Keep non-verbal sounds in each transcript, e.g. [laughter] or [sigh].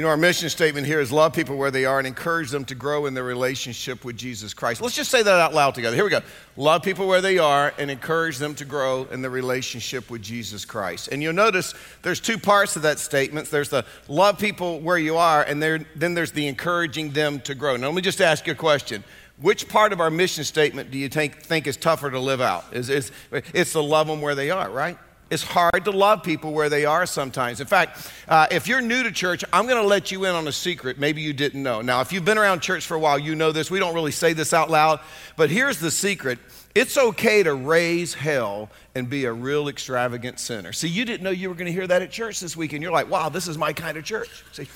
You know, our mission statement here is love people where they are and encourage them to grow in their relationship with Jesus Christ. Let's just say that out loud together. Here we go. Love people where they are and encourage them to grow in their relationship with Jesus Christ. And you'll notice there's two parts of that statement. There's the love people where you are, and then there's the encouraging them to grow. Now, let me just ask you a question. Which part of our mission statement do you think, think is tougher to live out? Is, is, it's to love them where they are, right? It's hard to love people where they are sometimes. In fact, uh, if you're new to church, I'm going to let you in on a secret maybe you didn't know. Now, if you've been around church for a while, you know this. We don't really say this out loud, but here's the secret it's okay to raise hell and be a real extravagant sinner. See, you didn't know you were going to hear that at church this week, and you're like, wow, this is my kind of church. See,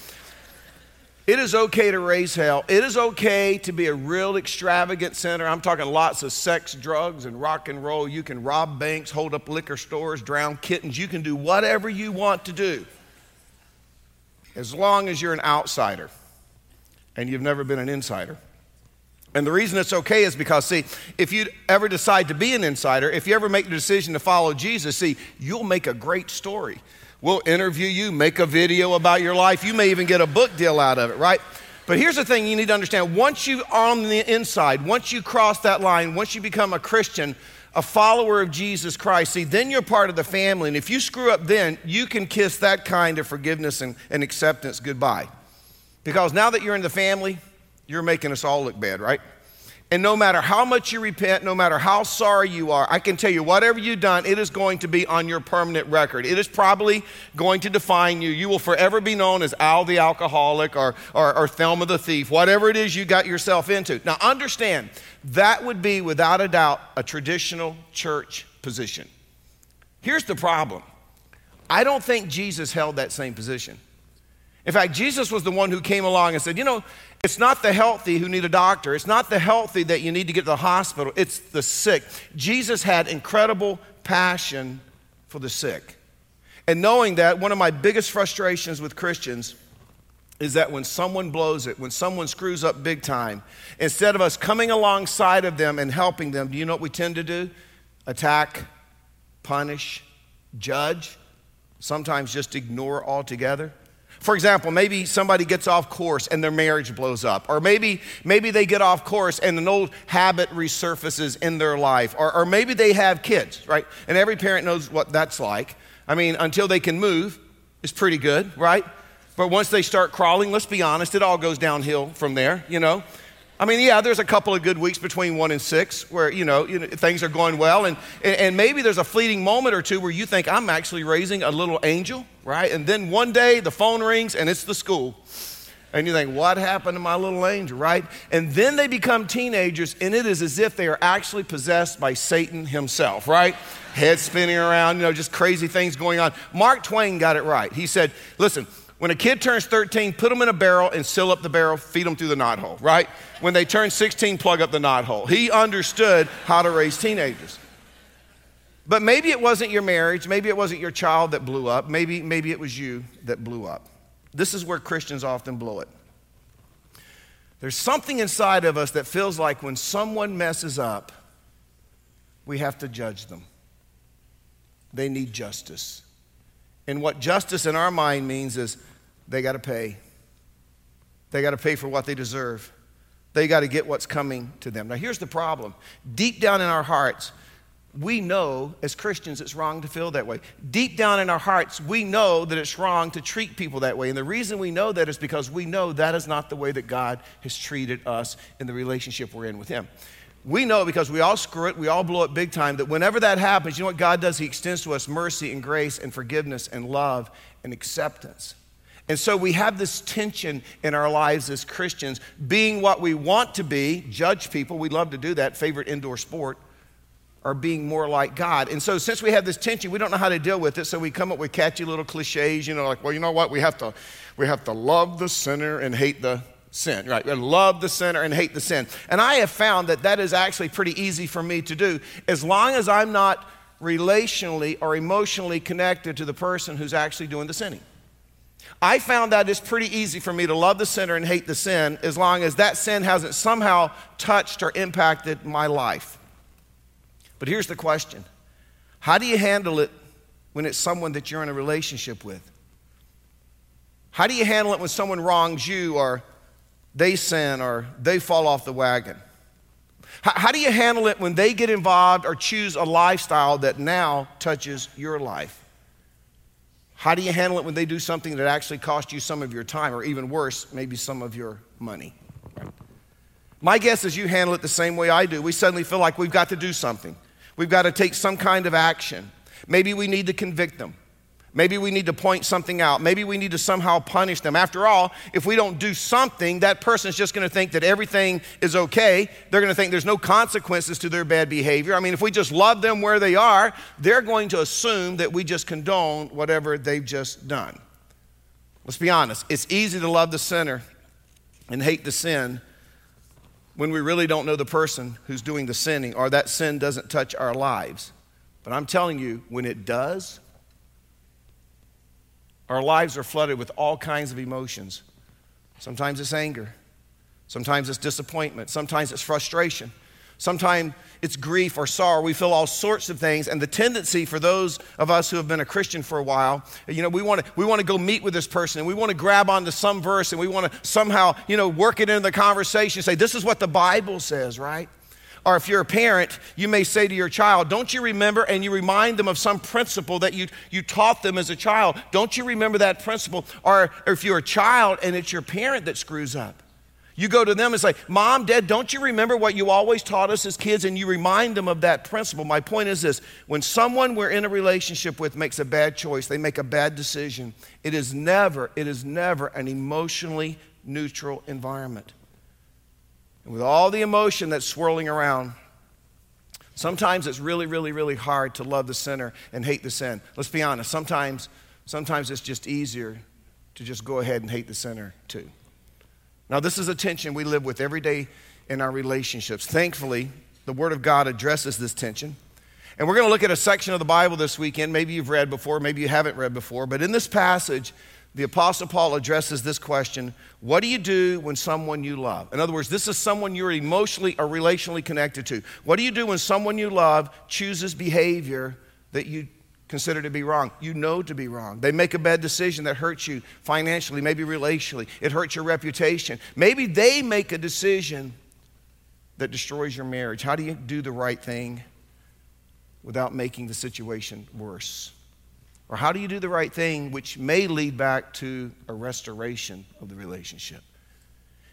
it is okay to raise hell. It is okay to be a real extravagant sinner. I'm talking lots of sex, drugs, and rock and roll. You can rob banks, hold up liquor stores, drown kittens. You can do whatever you want to do as long as you're an outsider and you've never been an insider. And the reason it's okay is because, see, if you ever decide to be an insider, if you ever make the decision to follow Jesus, see, you'll make a great story. We'll interview you, make a video about your life. You may even get a book deal out of it, right? But here's the thing you need to understand once you are on the inside, once you cross that line, once you become a Christian, a follower of Jesus Christ, see, then you're part of the family. And if you screw up then, you can kiss that kind of forgiveness and, and acceptance goodbye. Because now that you're in the family, you're making us all look bad, right? And no matter how much you repent, no matter how sorry you are, I can tell you, whatever you've done, it is going to be on your permanent record. It is probably going to define you. You will forever be known as Al the alcoholic or, or, or Thelma the thief, whatever it is you got yourself into. Now, understand, that would be without a doubt a traditional church position. Here's the problem I don't think Jesus held that same position. In fact, Jesus was the one who came along and said, You know, it's not the healthy who need a doctor. It's not the healthy that you need to get to the hospital. It's the sick. Jesus had incredible passion for the sick. And knowing that, one of my biggest frustrations with Christians is that when someone blows it, when someone screws up big time, instead of us coming alongside of them and helping them, do you know what we tend to do? Attack, punish, judge, sometimes just ignore altogether. For example, maybe somebody gets off course and their marriage blows up. Or maybe, maybe they get off course and an old habit resurfaces in their life. Or, or maybe they have kids, right? And every parent knows what that's like. I mean, until they can move, it's pretty good, right? But once they start crawling, let's be honest, it all goes downhill from there, you know? I mean, yeah, there's a couple of good weeks between one and six where, you know, you know, things are going well. And, and maybe there's a fleeting moment or two where you think, I'm actually raising a little angel, right? And then one day the phone rings and it's the school. And you think, what happened to my little angel, right? And then they become teenagers and it is as if they are actually possessed by Satan himself, right? Head spinning around, you know, just crazy things going on. Mark Twain got it right. He said, listen, when a kid turns 13, put them in a barrel and seal up the barrel, feed them through the knot hole, right? When they turn 16, plug up the knot hole. He understood how to raise teenagers. But maybe it wasn't your marriage, maybe it wasn't your child that blew up, maybe, maybe it was you that blew up. This is where Christians often blow it. There's something inside of us that feels like when someone messes up, we have to judge them. They need justice. And what justice in our mind means is they got to pay. They got to pay for what they deserve. They got to get what's coming to them. Now, here's the problem deep down in our hearts, we know as Christians it's wrong to feel that way. Deep down in our hearts, we know that it's wrong to treat people that way. And the reason we know that is because we know that is not the way that God has treated us in the relationship we're in with Him. We know because we all screw it, we all blow it big time, that whenever that happens, you know what God does? He extends to us mercy and grace and forgiveness and love and acceptance. And so we have this tension in our lives as Christians, being what we want to be, judge people, we love to do that, favorite indoor sport, or being more like God. And so since we have this tension, we don't know how to deal with it, so we come up with catchy little cliches, you know, like, well, you know what, we have to, we have to love the sinner and hate the sin, right? Love the sinner and hate the sin. And I have found that that is actually pretty easy for me to do as long as I'm not relationally or emotionally connected to the person who's actually doing the sinning. I found that it's pretty easy for me to love the sinner and hate the sin as long as that sin hasn't somehow touched or impacted my life. But here's the question How do you handle it when it's someone that you're in a relationship with? How do you handle it when someone wrongs you or they sin or they fall off the wagon? How, how do you handle it when they get involved or choose a lifestyle that now touches your life? How do you handle it when they do something that actually costs you some of your time or even worse, maybe some of your money? My guess is you handle it the same way I do. We suddenly feel like we've got to do something. We've got to take some kind of action. Maybe we need to convict them. Maybe we need to point something out. Maybe we need to somehow punish them. After all, if we don't do something, that person is just going to think that everything is okay. They're going to think there's no consequences to their bad behavior. I mean, if we just love them where they are, they're going to assume that we just condone whatever they've just done. Let's be honest. It's easy to love the sinner and hate the sin when we really don't know the person who's doing the sinning or that sin doesn't touch our lives. But I'm telling you, when it does, our lives are flooded with all kinds of emotions. Sometimes it's anger, sometimes it's disappointment, sometimes it's frustration, sometimes it's grief or sorrow. We feel all sorts of things. And the tendency for those of us who have been a Christian for a while, you know, we want to we want to go meet with this person and we want to grab onto some verse and we want to somehow, you know, work it into the conversation, say, this is what the Bible says, right? Or if you're a parent, you may say to your child, Don't you remember? And you remind them of some principle that you, you taught them as a child. Don't you remember that principle? Or, or if you're a child and it's your parent that screws up, you go to them and say, Mom, Dad, don't you remember what you always taught us as kids? And you remind them of that principle. My point is this when someone we're in a relationship with makes a bad choice, they make a bad decision, it is never, it is never an emotionally neutral environment. And with all the emotion that's swirling around, sometimes it's really, really, really hard to love the sinner and hate the sin. Let's be honest. Sometimes, sometimes it's just easier to just go ahead and hate the sinner too. Now, this is a tension we live with every day in our relationships. Thankfully, the Word of God addresses this tension. And we're going to look at a section of the Bible this weekend. Maybe you've read before, maybe you haven't read before. But in this passage, the Apostle Paul addresses this question What do you do when someone you love? In other words, this is someone you're emotionally or relationally connected to. What do you do when someone you love chooses behavior that you consider to be wrong? You know to be wrong. They make a bad decision that hurts you financially, maybe relationally, it hurts your reputation. Maybe they make a decision that destroys your marriage. How do you do the right thing without making the situation worse? Or how do you do the right thing, which may lead back to a restoration of the relationship?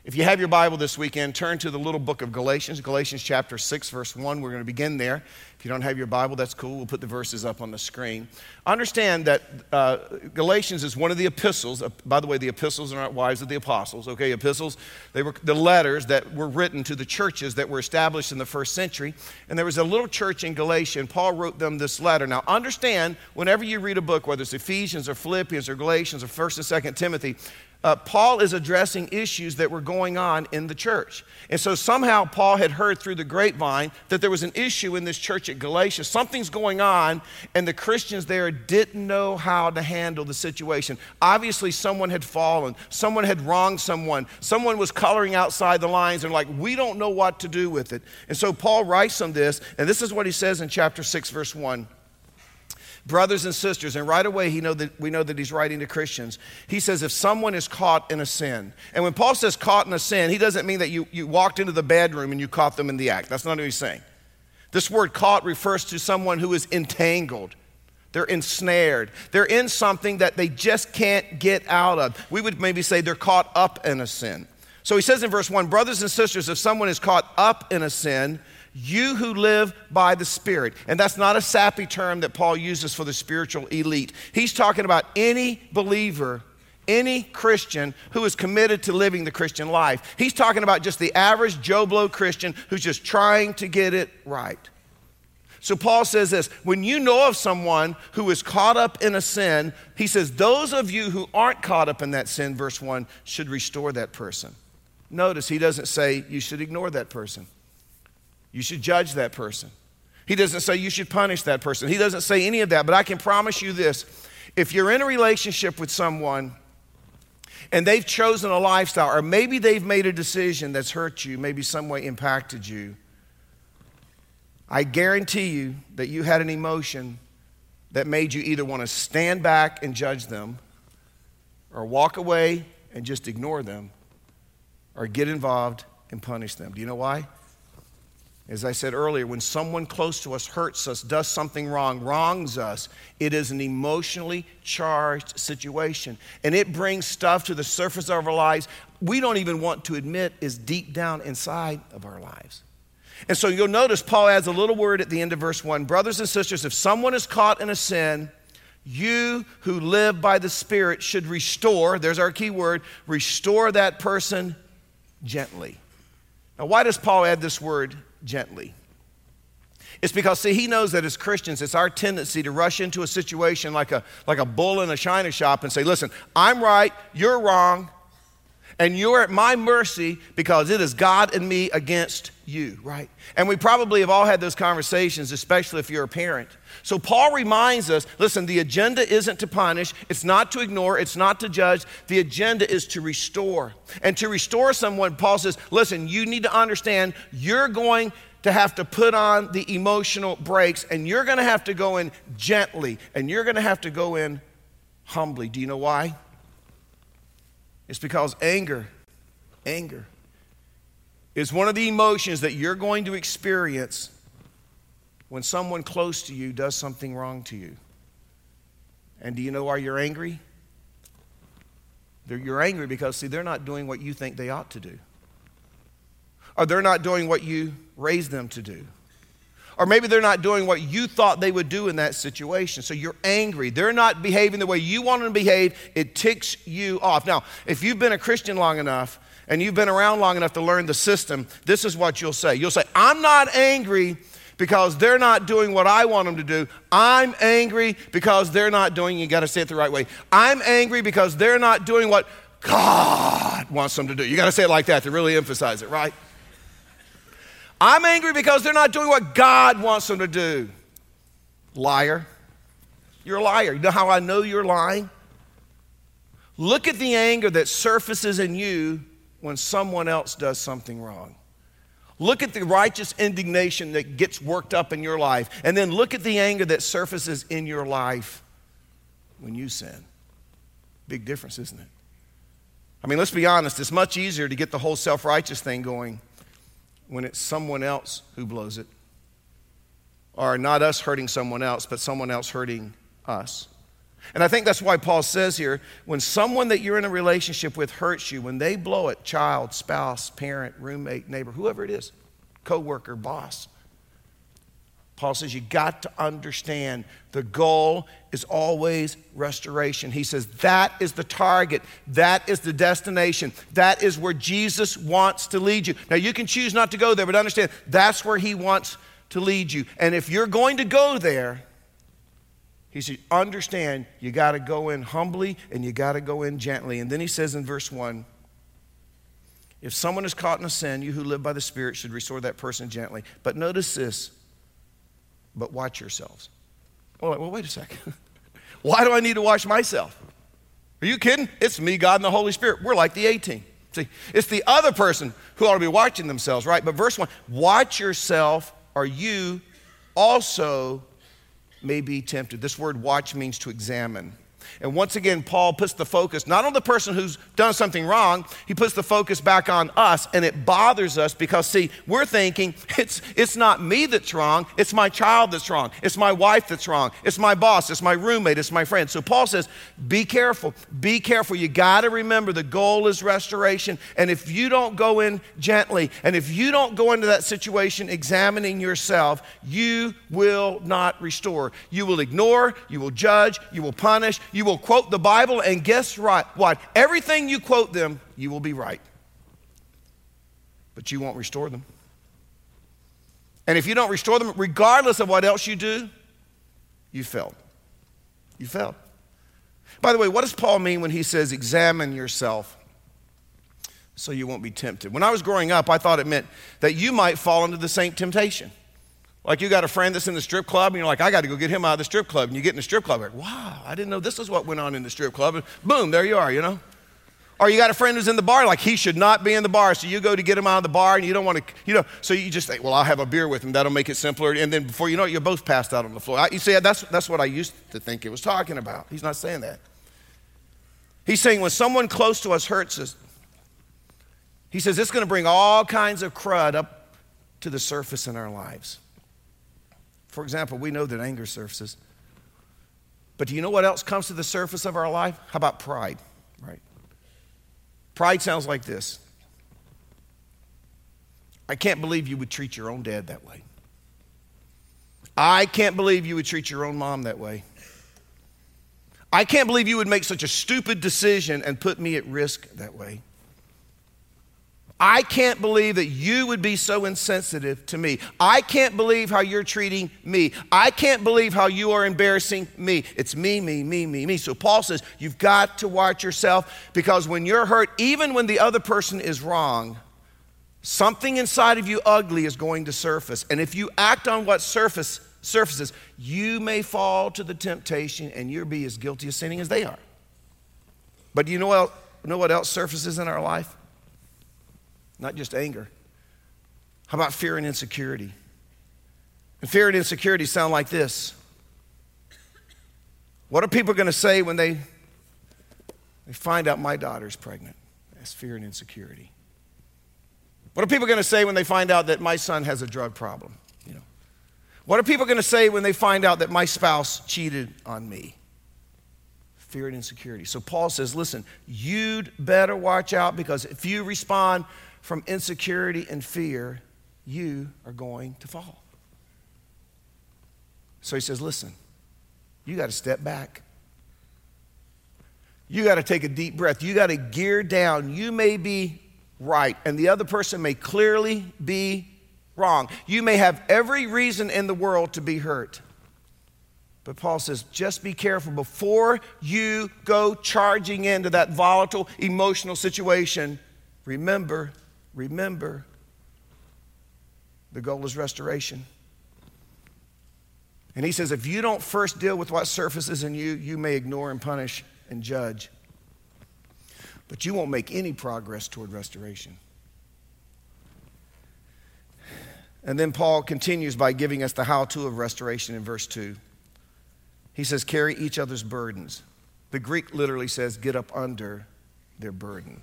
If you have your Bible this weekend, turn to the little book of Galatians, Galatians chapter 6, verse 1. We're going to begin there. If you don't have your Bible, that's cool. We'll put the verses up on the screen. Understand that uh, Galatians is one of the epistles. Uh, by the way, the epistles are not wives of the apostles, okay? Epistles, they were the letters that were written to the churches that were established in the first century. And there was a little church in Galatia, and Paul wrote them this letter. Now, understand, whenever you read a book, whether it's Ephesians or Philippians or Galatians or 1st and 2nd Timothy, uh, Paul is addressing issues that were going on in the church. And so somehow Paul had heard through the grapevine that there was an issue in this church at Galatia. Something's going on, and the Christians there didn't know how to handle the situation. Obviously, someone had fallen, someone had wronged someone, someone was coloring outside the lines, and like, we don't know what to do with it. And so Paul writes on this, and this is what he says in chapter 6, verse 1 brothers and sisters, and right away he know that, we know that he's writing to Christians. He says, if someone is caught in a sin, and when Paul says caught in a sin, he doesn't mean that you, you walked into the bedroom and you caught them in the act. That's not what he's saying. This word caught refers to someone who is entangled. They're ensnared. They're in something that they just can't get out of. We would maybe say they're caught up in a sin. So he says in verse 1 Brothers and sisters, if someone is caught up in a sin, you who live by the Spirit. And that's not a sappy term that Paul uses for the spiritual elite. He's talking about any believer, any Christian who is committed to living the Christian life. He's talking about just the average Joe Blow Christian who's just trying to get it right. So Paul says this when you know of someone who is caught up in a sin, he says, those of you who aren't caught up in that sin, verse 1, should restore that person. Notice he doesn't say you should ignore that person. You should judge that person. He doesn't say you should punish that person. He doesn't say any of that. But I can promise you this if you're in a relationship with someone and they've chosen a lifestyle, or maybe they've made a decision that's hurt you, maybe some way impacted you, I guarantee you that you had an emotion that made you either want to stand back and judge them or walk away and just ignore them or get involved and punish them. Do you know why? As I said earlier, when someone close to us hurts us, does something wrong, wrongs us, it is an emotionally charged situation. And it brings stuff to the surface of our lives we don't even want to admit is deep down inside of our lives. And so you'll notice Paul adds a little word at the end of verse 1 Brothers and sisters, if someone is caught in a sin, you who live by the Spirit should restore, there's our key word, restore that person gently. Now, why does Paul add this word gently? It's because, see, he knows that as Christians, it's our tendency to rush into a situation like a, like a bull in a china shop and say, listen, I'm right, you're wrong, and you're at my mercy because it is God and me against you, right? And we probably have all had those conversations, especially if you're a parent. So Paul reminds us listen, the agenda isn't to punish, it's not to ignore, it's not to judge. The agenda is to restore. And to restore someone, Paul says, listen, you need to understand you're going to have to put on the emotional brakes and you're going to have to go in gently and you're going to have to go in humbly. Do you know why? It's because anger, anger, is one of the emotions that you're going to experience when someone close to you does something wrong to you. And do you know why you're angry? You're angry because, see, they're not doing what you think they ought to do. Or they're not doing what you raised them to do. Or maybe they're not doing what you thought they would do in that situation. So you're angry. They're not behaving the way you want them to behave. It ticks you off. Now, if you've been a Christian long enough and you've been around long enough to learn the system, this is what you'll say. You'll say, I'm not angry because they're not doing what I want them to do. I'm angry because they're not doing, you got to say it the right way. I'm angry because they're not doing what God wants them to do. You got to say it like that to really emphasize it, right? I'm angry because they're not doing what God wants them to do. Liar. You're a liar. You know how I know you're lying? Look at the anger that surfaces in you when someone else does something wrong. Look at the righteous indignation that gets worked up in your life, and then look at the anger that surfaces in your life when you sin. Big difference, isn't it? I mean, let's be honest, it's much easier to get the whole self righteous thing going when it's someone else who blows it. Or not us hurting someone else, but someone else hurting us. And I think that's why Paul says here when someone that you're in a relationship with hurts you, when they blow it, child, spouse, parent, roommate, neighbor, whoever it is, coworker, boss, Paul says you got to understand the goal is always restoration. He says that is the target, that is the destination, that is where Jesus wants to lead you. Now, you can choose not to go there, but understand that's where He wants to lead you. And if you're going to go there, he says, understand you got to go in humbly and you got to go in gently. And then he says in verse 1 if someone is caught in a sin, you who live by the Spirit should restore that person gently. But notice this but watch yourselves. Well, well wait a second. [laughs] Why do I need to watch myself? Are you kidding? It's me, God, and the Holy Spirit. We're like the A-Team. See, it's the other person who ought to be watching themselves, right? But verse 1 watch yourself, or you also may be tempted. This word watch means to examine. And once again, Paul puts the focus not on the person who's done something wrong, he puts the focus back on us. And it bothers us because, see, we're thinking [laughs] it's, it's not me that's wrong, it's my child that's wrong, it's my wife that's wrong, it's my boss, it's my roommate, it's my friend. So Paul says, be careful, be careful. You got to remember the goal is restoration. And if you don't go in gently, and if you don't go into that situation examining yourself, you will not restore. You will ignore, you will judge, you will punish, you will quote the Bible, and guess right, what? Everything you quote them, you will be right. But you won't restore them. And if you don't restore them, regardless of what else you do, you failed. You failed. By the way, what does Paul mean when he says, examine yourself so you won't be tempted? When I was growing up, I thought it meant that you might fall into the same temptation. Like you got a friend that's in the strip club, and you're like, I got to go get him out of the strip club. And you get in the strip club, like, wow, I didn't know this is what went on in the strip club. And boom, there you are, you know? Or you got a friend who's in the bar, like he should not be in the bar. So you go to get him out of the bar, and you don't want to, you know, so you just think, well, I'll have a beer with him. That'll make it simpler. And then before you know it, you're both passed out on the floor. You see, that's, that's what I used to think it was talking about. He's not saying that. He's saying when someone close to us hurts us, he says it's going to bring all kinds of crud up to the surface in our lives. For example, we know that anger surfaces. But do you know what else comes to the surface of our life? How about pride, right? Pride sounds like this I can't believe you would treat your own dad that way. I can't believe you would treat your own mom that way. I can't believe you would make such a stupid decision and put me at risk that way. I can't believe that you would be so insensitive to me. I can't believe how you're treating me. I can't believe how you are embarrassing me. It's me, me, me, me, me. So Paul says, you've got to watch yourself because when you're hurt, even when the other person is wrong, something inside of you ugly is going to surface. And if you act on what surface surfaces, you may fall to the temptation and you'll be as guilty of sinning as they are. But do you know what, know what else surfaces in our life? Not just anger. How about fear and insecurity? And fear and insecurity sound like this. What are people going to say when they, they find out my daughter's pregnant? That's fear and insecurity. What are people going to say when they find out that my son has a drug problem? You know. What are people going to say when they find out that my spouse cheated on me? Fear and insecurity. So Paul says, listen, you'd better watch out because if you respond from insecurity and fear, you are going to fall. So he says, Listen, you got to step back. You got to take a deep breath. You got to gear down. You may be right, and the other person may clearly be wrong. You may have every reason in the world to be hurt. But Paul says, just be careful before you go charging into that volatile emotional situation. Remember Remember, the goal is restoration. And he says, if you don't first deal with what surfaces in you, you may ignore and punish and judge. But you won't make any progress toward restoration. And then Paul continues by giving us the how to of restoration in verse 2. He says, carry each other's burdens. The Greek literally says, get up under their burden.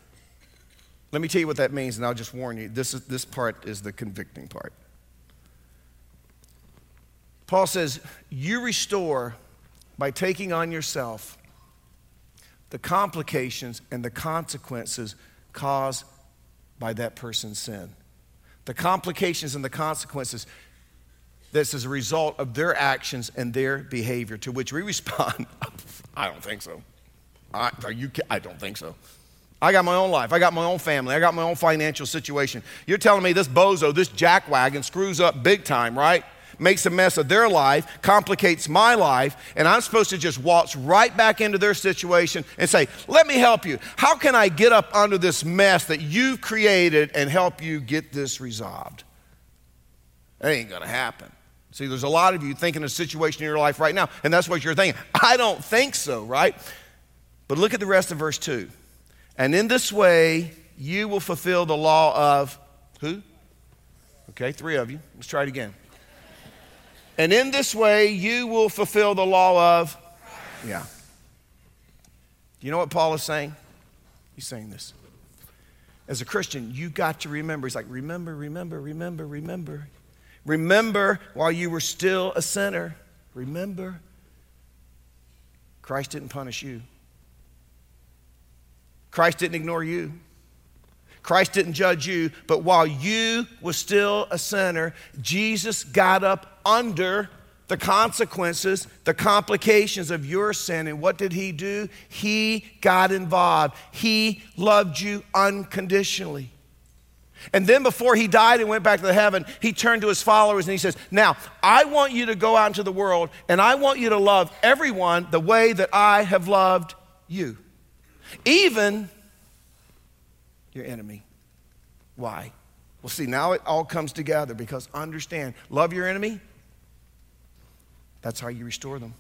Let me tell you what that means, and I'll just warn you this, is, this part is the convicting part. Paul says, You restore by taking on yourself the complications and the consequences caused by that person's sin. The complications and the consequences that's as a result of their actions and their behavior, to which we [laughs] respond, I don't think so. I, you, I don't think so. I got my own life. I got my own family. I got my own financial situation. You're telling me this bozo, this jackwagon screws up big time, right? Makes a mess of their life, complicates my life, and I'm supposed to just waltz right back into their situation and say, Let me help you. How can I get up under this mess that you've created and help you get this resolved? That ain't gonna happen. See, there's a lot of you thinking a situation in your life right now, and that's what you're thinking. I don't think so, right? But look at the rest of verse 2. And in this way, you will fulfill the law of who? Okay, three of you. Let's try it again. And in this way, you will fulfill the law of, yeah. Do you know what Paul is saying? He's saying this. As a Christian, you got to remember. He's like, remember, remember, remember, remember. Remember while you were still a sinner. Remember. Christ didn't punish you. Christ didn't ignore you. Christ didn't judge you, but while you was still a sinner, Jesus got up under the consequences, the complications of your sin. And what did he do? He got involved. He loved you unconditionally. And then before he died and went back to heaven, he turned to his followers and he says, Now, I want you to go out into the world and I want you to love everyone the way that I have loved you even your enemy. Why? Well, see, now it all comes together because understand love your enemy, that's how you restore them.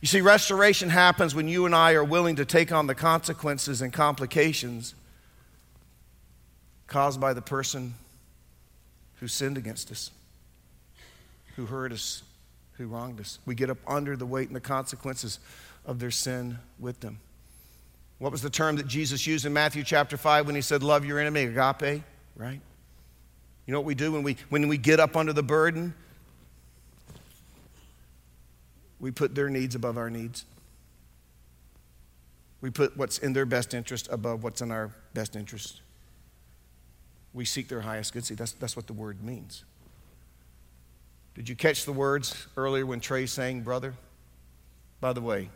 You see, restoration happens when you and I are willing to take on the consequences and complications caused by the person who sinned against us, who hurt us, who wronged us. We get up under the weight and the consequences of their sin with them. What was the term that Jesus used in Matthew chapter 5 when he said, Love your enemy? Agape, right? You know what we do when we, when we get up under the burden? We put their needs above our needs. We put what's in their best interest above what's in our best interest. We seek their highest good. See, that's, that's what the word means. Did you catch the words earlier when Trey sang, brother? By the way,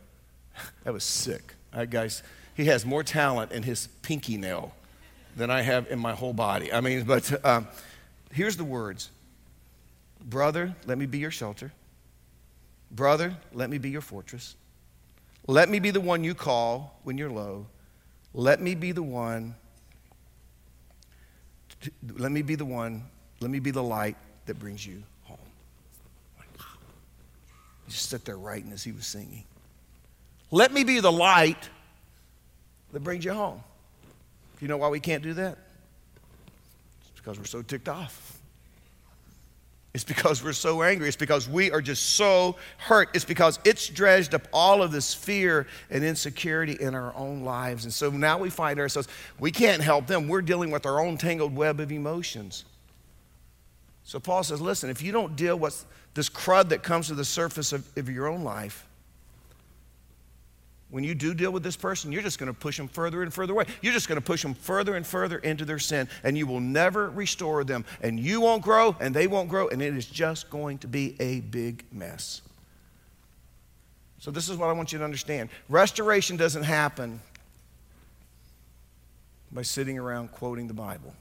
that was sick. That guy's, he has more talent in his pinky nail than I have in my whole body. I mean, but um, here's the words Brother, let me be your shelter. Brother, let me be your fortress. Let me be the one you call when you're low. Let me be the one. Let me be the one. Let me be the light that brings you home. Just sat there writing as he was singing. Let me be the light that brings you home. You know why we can't do that? It's because we're so ticked off. It's because we're so angry. It's because we are just so hurt. It's because it's dredged up all of this fear and insecurity in our own lives. And so now we find ourselves, we can't help them. We're dealing with our own tangled web of emotions. So Paul says, listen, if you don't deal with this crud that comes to the surface of, of your own life, when you do deal with this person, you're just going to push them further and further away. You're just going to push them further and further into their sin, and you will never restore them. And you won't grow, and they won't grow, and it is just going to be a big mess. So, this is what I want you to understand restoration doesn't happen by sitting around quoting the Bible,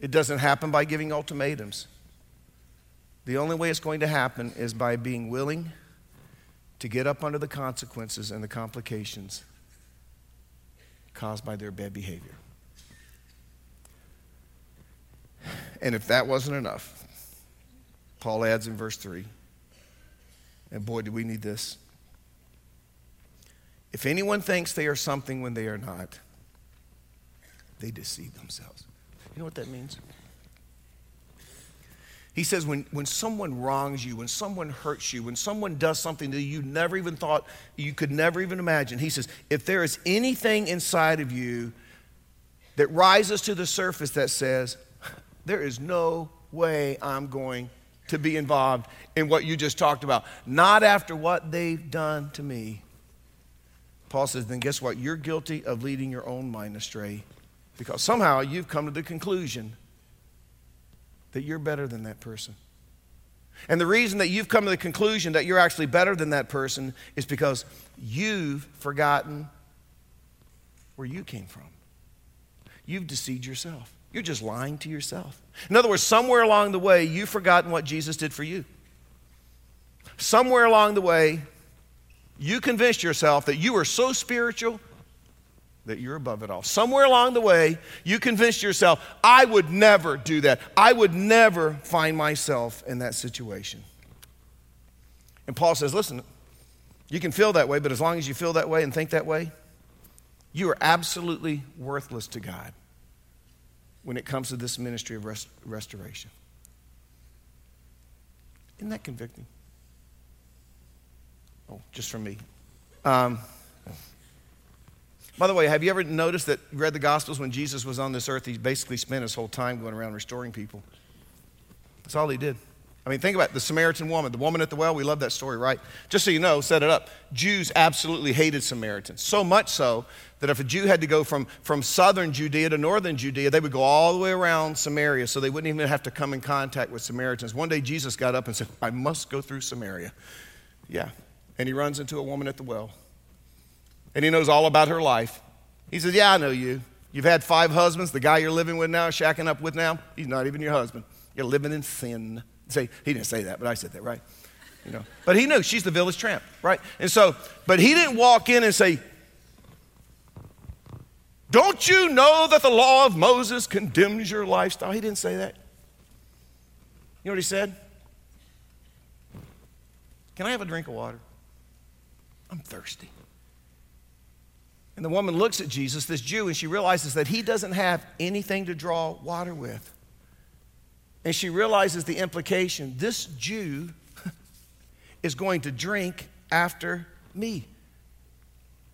it doesn't happen by giving ultimatums. The only way it's going to happen is by being willing to get up under the consequences and the complications caused by their bad behavior. And if that wasn't enough, Paul adds in verse 3, and boy, do we need this. If anyone thinks they are something when they are not, they deceive themselves. You know what that means? He says, when, when someone wrongs you, when someone hurts you, when someone does something that you never even thought, you could never even imagine, he says, if there is anything inside of you that rises to the surface that says, there is no way I'm going to be involved in what you just talked about, not after what they've done to me. Paul says, then guess what? You're guilty of leading your own mind astray because somehow you've come to the conclusion that you're better than that person. And the reason that you've come to the conclusion that you're actually better than that person is because you've forgotten where you came from. You've deceived yourself. You're just lying to yourself. In other words, somewhere along the way, you've forgotten what Jesus did for you. Somewhere along the way, you convinced yourself that you were so spiritual that you're above it all. Somewhere along the way, you convinced yourself, I would never do that. I would never find myself in that situation. And Paul says, listen, you can feel that way, but as long as you feel that way and think that way, you are absolutely worthless to God when it comes to this ministry of rest- restoration. Isn't that convicting? Oh, just for me. Um, by the way, have you ever noticed that read the Gospels when Jesus was on this earth, he basically spent his whole time going around restoring people? That's all he did. I mean, think about it. the Samaritan woman, the woman at the well. We love that story, right? Just so you know, set it up. Jews absolutely hated Samaritans. So much so that if a Jew had to go from, from southern Judea to northern Judea, they would go all the way around Samaria so they wouldn't even have to come in contact with Samaritans. One day Jesus got up and said, I must go through Samaria. Yeah. And he runs into a woman at the well and he knows all about her life. He says, Yeah, I know you. You've had five husbands. The guy you're living with now, shacking up with now, he's not even your husband. You're living in sin. Say, he didn't say that, but I said that, right? You know. But he knew she's the village tramp, right? And so, but he didn't walk in and say, Don't you know that the law of Moses condemns your lifestyle? He didn't say that. You know what he said? Can I have a drink of water? I'm thirsty. And the woman looks at Jesus, this Jew, and she realizes that he doesn't have anything to draw water with. And she realizes the implication this Jew [laughs] is going to drink after me.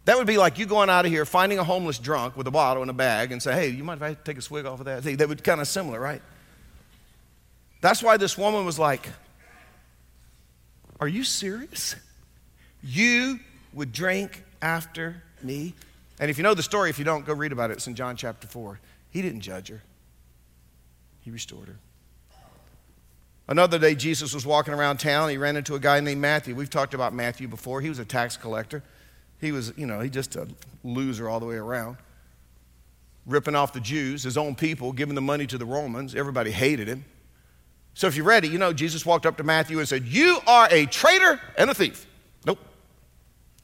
That would be like you going out of here, finding a homeless drunk with a bottle and a bag, and say, hey, you mind if I take a swig off of that? That would kind of similar, right? That's why this woman was like, Are you serious? You would drink after me? And if you know the story, if you don't, go read about it. It's in John chapter 4. He didn't judge her, he restored her. Another day, Jesus was walking around town. He ran into a guy named Matthew. We've talked about Matthew before. He was a tax collector. He was, you know, he just a loser all the way around. Ripping off the Jews, his own people, giving the money to the Romans. Everybody hated him. So if you read it, you know Jesus walked up to Matthew and said, You are a traitor and a thief. Nope.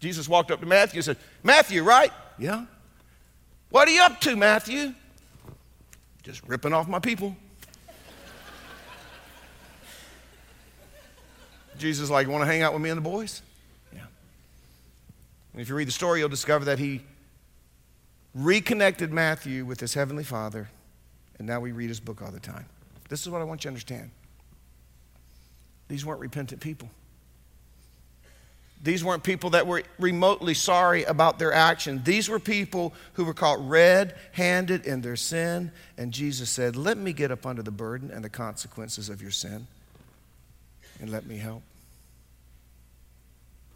Jesus walked up to Matthew and said, Matthew, right? Yeah. What are you up to, Matthew? Just ripping off my people. Jesus like, want to hang out with me and the boys? And if you read the story, you'll discover that he reconnected Matthew with his heavenly Father, and now we read his book all the time. This is what I want you to understand. These weren't repentant people. These weren't people that were remotely sorry about their action. These were people who were caught red handed in their sin. And Jesus said, Let me get up under the burden and the consequences of your sin and let me help.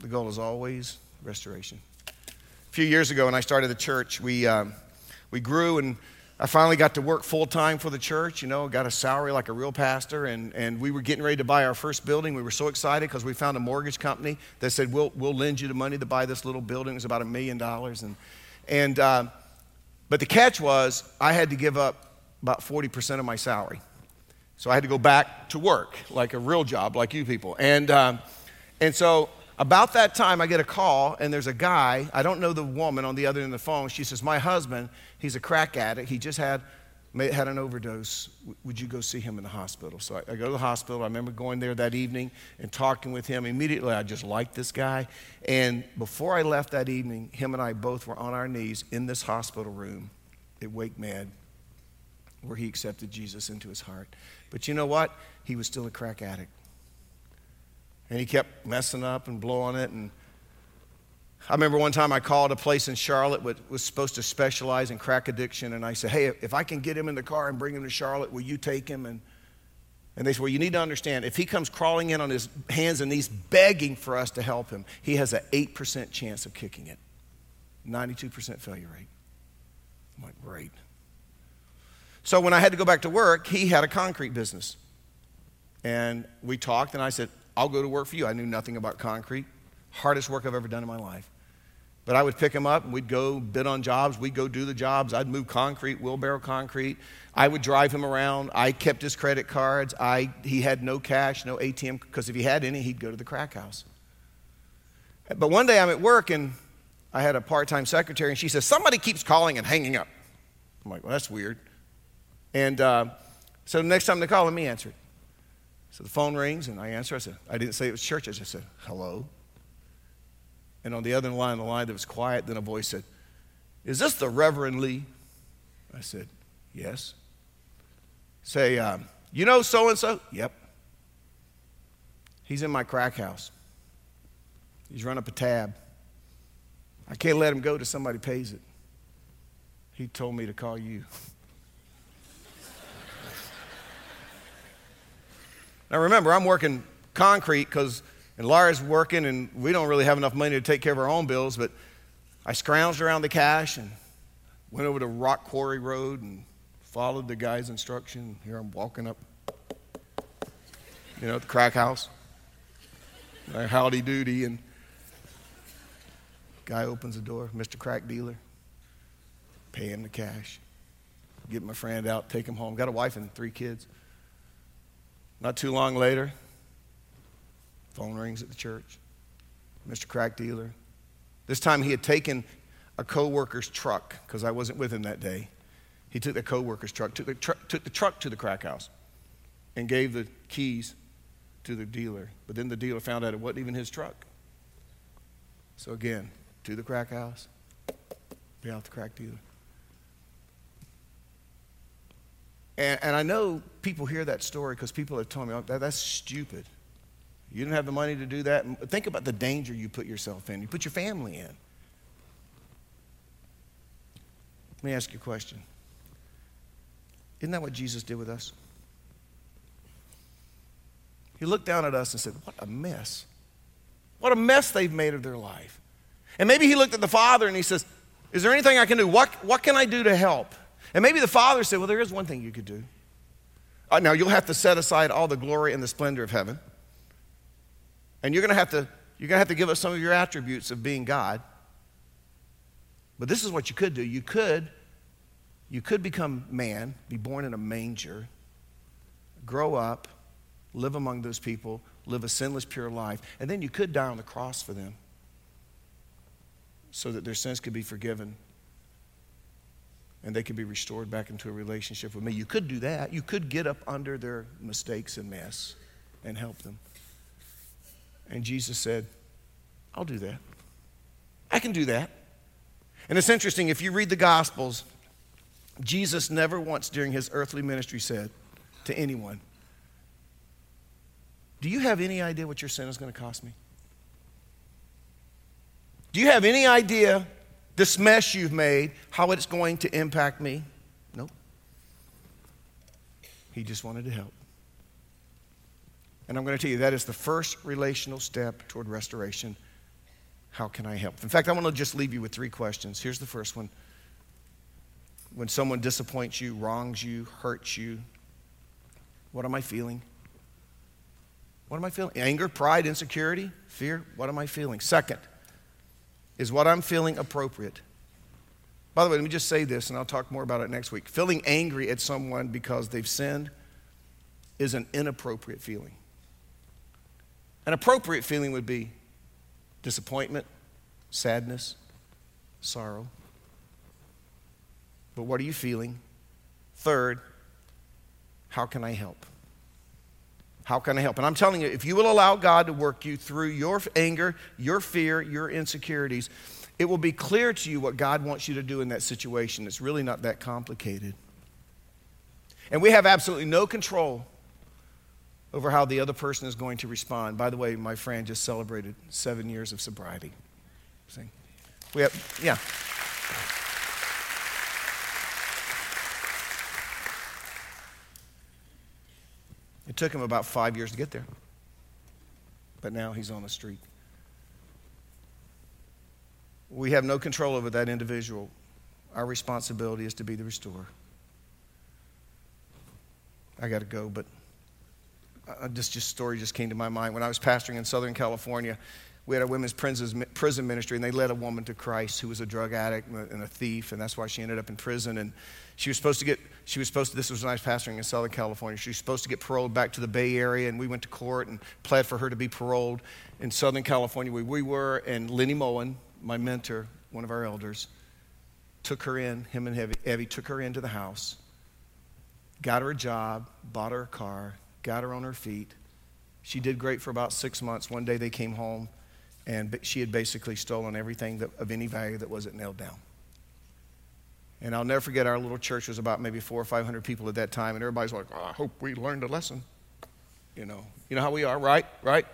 The goal is always restoration. A few years ago, when I started the church, we, um, we grew and I finally got to work full time for the church, you know, got a salary like a real pastor, and, and we were getting ready to buy our first building. We were so excited because we found a mortgage company that said, we'll, we'll lend you the money to buy this little building. It was about a million dollars. And, and, uh, but the catch was, I had to give up about 40% of my salary. So I had to go back to work, like a real job, like you people. And, um, and so about that time, I get a call, and there's a guy. I don't know the woman on the other end of the phone. She says, My husband, he's a crack addict. He just had, had an overdose. Would you go see him in the hospital? So I, I go to the hospital. I remember going there that evening and talking with him. Immediately, I just liked this guy. And before I left that evening, him and I both were on our knees in this hospital room at Wake Med, where he accepted Jesus into his heart. But you know what? He was still a crack addict. And he kept messing up and blowing it. And I remember one time I called a place in Charlotte that was supposed to specialize in crack addiction. And I said, Hey, if I can get him in the car and bring him to Charlotte, will you take him? And, and they said, Well, you need to understand if he comes crawling in on his hands and knees begging for us to help him, he has an 8% chance of kicking it. 92% failure rate. I'm like, Great. So when I had to go back to work, he had a concrete business. And we talked, and I said, I'll go to work for you. I knew nothing about concrete. Hardest work I've ever done in my life. But I would pick him up and we'd go bid on jobs. We'd go do the jobs. I'd move concrete, wheelbarrow concrete. I would drive him around. I kept his credit cards. I, he had no cash, no ATM, because if he had any, he'd go to the crack house. But one day I'm at work and I had a part time secretary and she says, Somebody keeps calling and hanging up. I'm like, Well, that's weird. And uh, so the next time they call, let me answer it. So the phone rings and I answer. I said, I didn't say it was church. I just said, hello. And on the other line of the line that was quiet, then a voice said, Is this the Reverend Lee? I said, Yes. Say, um, You know so and so? Yep. He's in my crack house. He's run up a tab. I can't let him go till somebody pays it. He told me to call you. [laughs] Now remember, I'm working concrete because, and Laura's working, and we don't really have enough money to take care of our own bills, but I scrounged around the cash and went over to Rock Quarry Road and followed the guy's instruction. Here I'm walking up, you know, the crack house. Uh, howdy doody, and guy opens the door, Mr. Crack Dealer, pay him the cash, get my friend out, take him home. Got a wife and three kids. Not too long later, phone rings at the church. Mr. Crack Dealer. This time he had taken a co-worker's truck because I wasn't with him that day. He took the co-worker's truck, took the, tr- took the truck to the crack house, and gave the keys to the dealer. But then the dealer found out it wasn't even his truck. So again, to the crack house, pay out the crack dealer. And, and I know people hear that story because people have told me, oh, that, that's stupid. You didn't have the money to do that. Think about the danger you put yourself in, you put your family in. Let me ask you a question. Isn't that what Jesus did with us? He looked down at us and said, What a mess. What a mess they've made of their life. And maybe he looked at the Father and he says, Is there anything I can do? What, what can I do to help? And maybe the Father said, Well, there is one thing you could do. Uh, now, you'll have to set aside all the glory and the splendor of heaven. And you're going to have to you're going to have to give us some of your attributes of being God. But this is what you could do. You could you could become man, be born in a manger, grow up, live among those people, live a sinless pure life, and then you could die on the cross for them so that their sins could be forgiven and they could be restored back into a relationship with me. You could do that. You could get up under their mistakes and mess and help them. And Jesus said, I'll do that. I can do that. And it's interesting, if you read the Gospels, Jesus never once during his earthly ministry said to anyone, Do you have any idea what your sin is going to cost me? Do you have any idea this mess you've made, how it's going to impact me? Nope. He just wanted to help. And I'm going to tell you that is the first relational step toward restoration. How can I help? In fact, I want to just leave you with three questions. Here's the first one When someone disappoints you, wrongs you, hurts you, what am I feeling? What am I feeling? Anger, pride, insecurity, fear? What am I feeling? Second, is what I'm feeling appropriate? By the way, let me just say this, and I'll talk more about it next week. Feeling angry at someone because they've sinned is an inappropriate feeling. An appropriate feeling would be disappointment, sadness, sorrow. But what are you feeling? Third, how can I help? How can I help? And I'm telling you, if you will allow God to work you through your anger, your fear, your insecurities, it will be clear to you what God wants you to do in that situation. It's really not that complicated. And we have absolutely no control over how the other person is going to respond. By the way, my friend just celebrated seven years of sobriety. See? We have, yeah. It took him about five years to get there. But now he's on the street. We have no control over that individual. Our responsibility is to be the restorer. I got to go, but uh, this just story just came to my mind. When I was pastoring in Southern California, we had a women's prison ministry, and they led a woman to Christ who was a drug addict and a thief, and that's why she ended up in prison. And she was supposed to get, she was supposed to, this was when I was pastoring in Southern California, she was supposed to get paroled back to the Bay Area, and we went to court and pled for her to be paroled in Southern California where we were, and Lenny Moen, my mentor, one of our elders, took her in, him and Evie, Evie took her into the house, got her a job, bought her a car, got her on her feet. She did great for about six months. One day they came home, and she had basically stolen everything that, of any value that wasn't nailed down. And I'll never forget our little church was about maybe four or five hundred people at that time, and everybody's like, oh, "I hope we learned a lesson." You know, you know how we are, right? Right?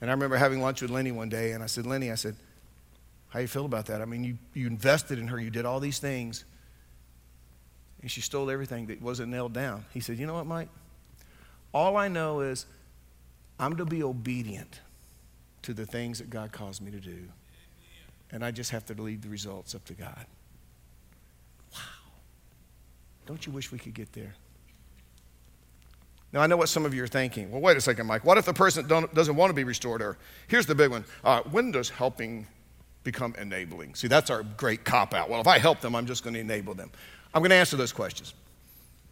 And I remember having lunch with Lenny one day, and I said, "Lenny, I said, how you feel about that? I mean, you, you invested in her, you did all these things, and she stole everything that wasn't nailed down." He said, "You know what, Mike? All I know is I'm to be obedient to the things that God calls me to do. And I just have to leave the results up to God. Wow. Don't you wish we could get there? Now, I know what some of you are thinking. Well, wait a second, Mike. What if the person doesn't want to be restored? Or here's the big one uh, when does helping become enabling? See, that's our great cop out. Well, if I help them, I'm just going to enable them. I'm going to answer those questions,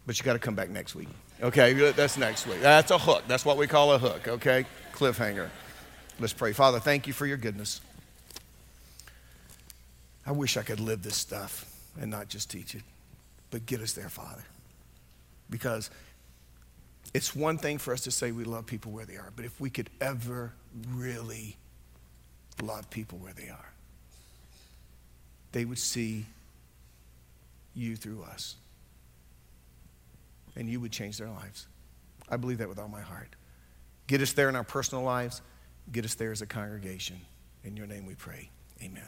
but you got to come back next week. Okay, that's next week. That's a hook. That's what we call a hook, okay? Cliffhanger. Let's pray. Father, thank you for your goodness. I wish I could live this stuff and not just teach it, but get us there, Father. Because it's one thing for us to say we love people where they are, but if we could ever really love people where they are, they would see you through us. And you would change their lives. I believe that with all my heart. Get us there in our personal lives Get us there as a congregation. In your name we pray. Amen.